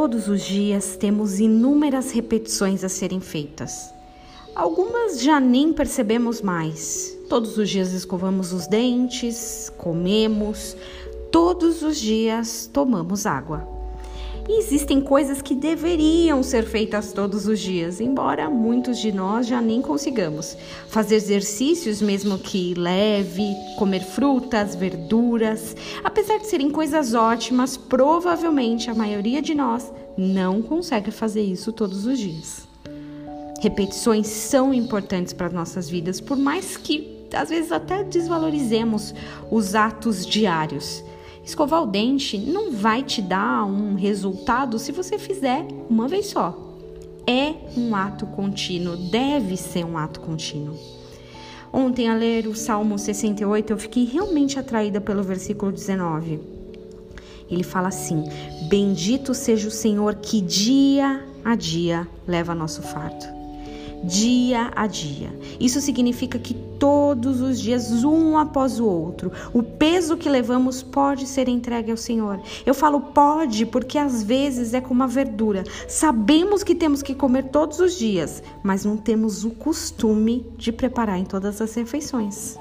Todos os dias temos inúmeras repetições a serem feitas. Algumas já nem percebemos mais. Todos os dias escovamos os dentes, comemos, todos os dias tomamos água. E existem coisas que deveriam ser feitas todos os dias, embora muitos de nós já nem consigamos. Fazer exercícios, mesmo que leve, comer frutas, verduras, apesar de serem coisas ótimas, provavelmente a maioria de nós não consegue fazer isso todos os dias. Repetições são importantes para nossas vidas, por mais que às vezes até desvalorizemos os atos diários. Escovar o dente não vai te dar um resultado se você fizer uma vez só. É um ato contínuo, deve ser um ato contínuo. Ontem, a ler o Salmo 68, eu fiquei realmente atraída pelo versículo 19. Ele fala assim: Bendito seja o Senhor que dia a dia leva nosso fardo dia a dia. Isso significa que todos os dias, um após o outro, o peso que levamos pode ser entregue ao Senhor. Eu falo pode porque às vezes é como a verdura. Sabemos que temos que comer todos os dias, mas não temos o costume de preparar em todas as refeições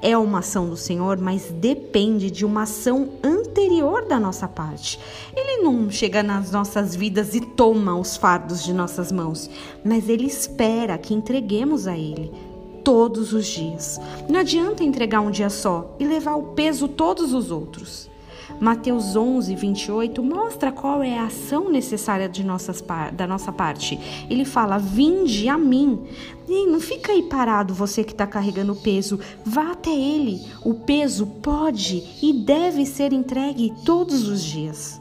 é uma ação do Senhor, mas depende de uma ação anterior da nossa parte. Ele não chega nas nossas vidas e toma os fardos de nossas mãos, mas ele espera que entreguemos a ele todos os dias. Não adianta entregar um dia só e levar o peso todos os outros. Mateus 11, 28 mostra qual é a ação necessária de nossas, da nossa parte. Ele fala: Vinde a mim. E não fica aí parado você que está carregando o peso. Vá até ele. O peso pode e deve ser entregue todos os dias.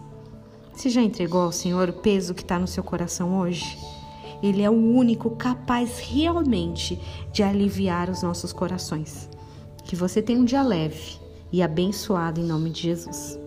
Você já entregou ao Senhor o peso que está no seu coração hoje? Ele é o único capaz realmente de aliviar os nossos corações. Que você tenha um dia leve e abençoado em nome de Jesus.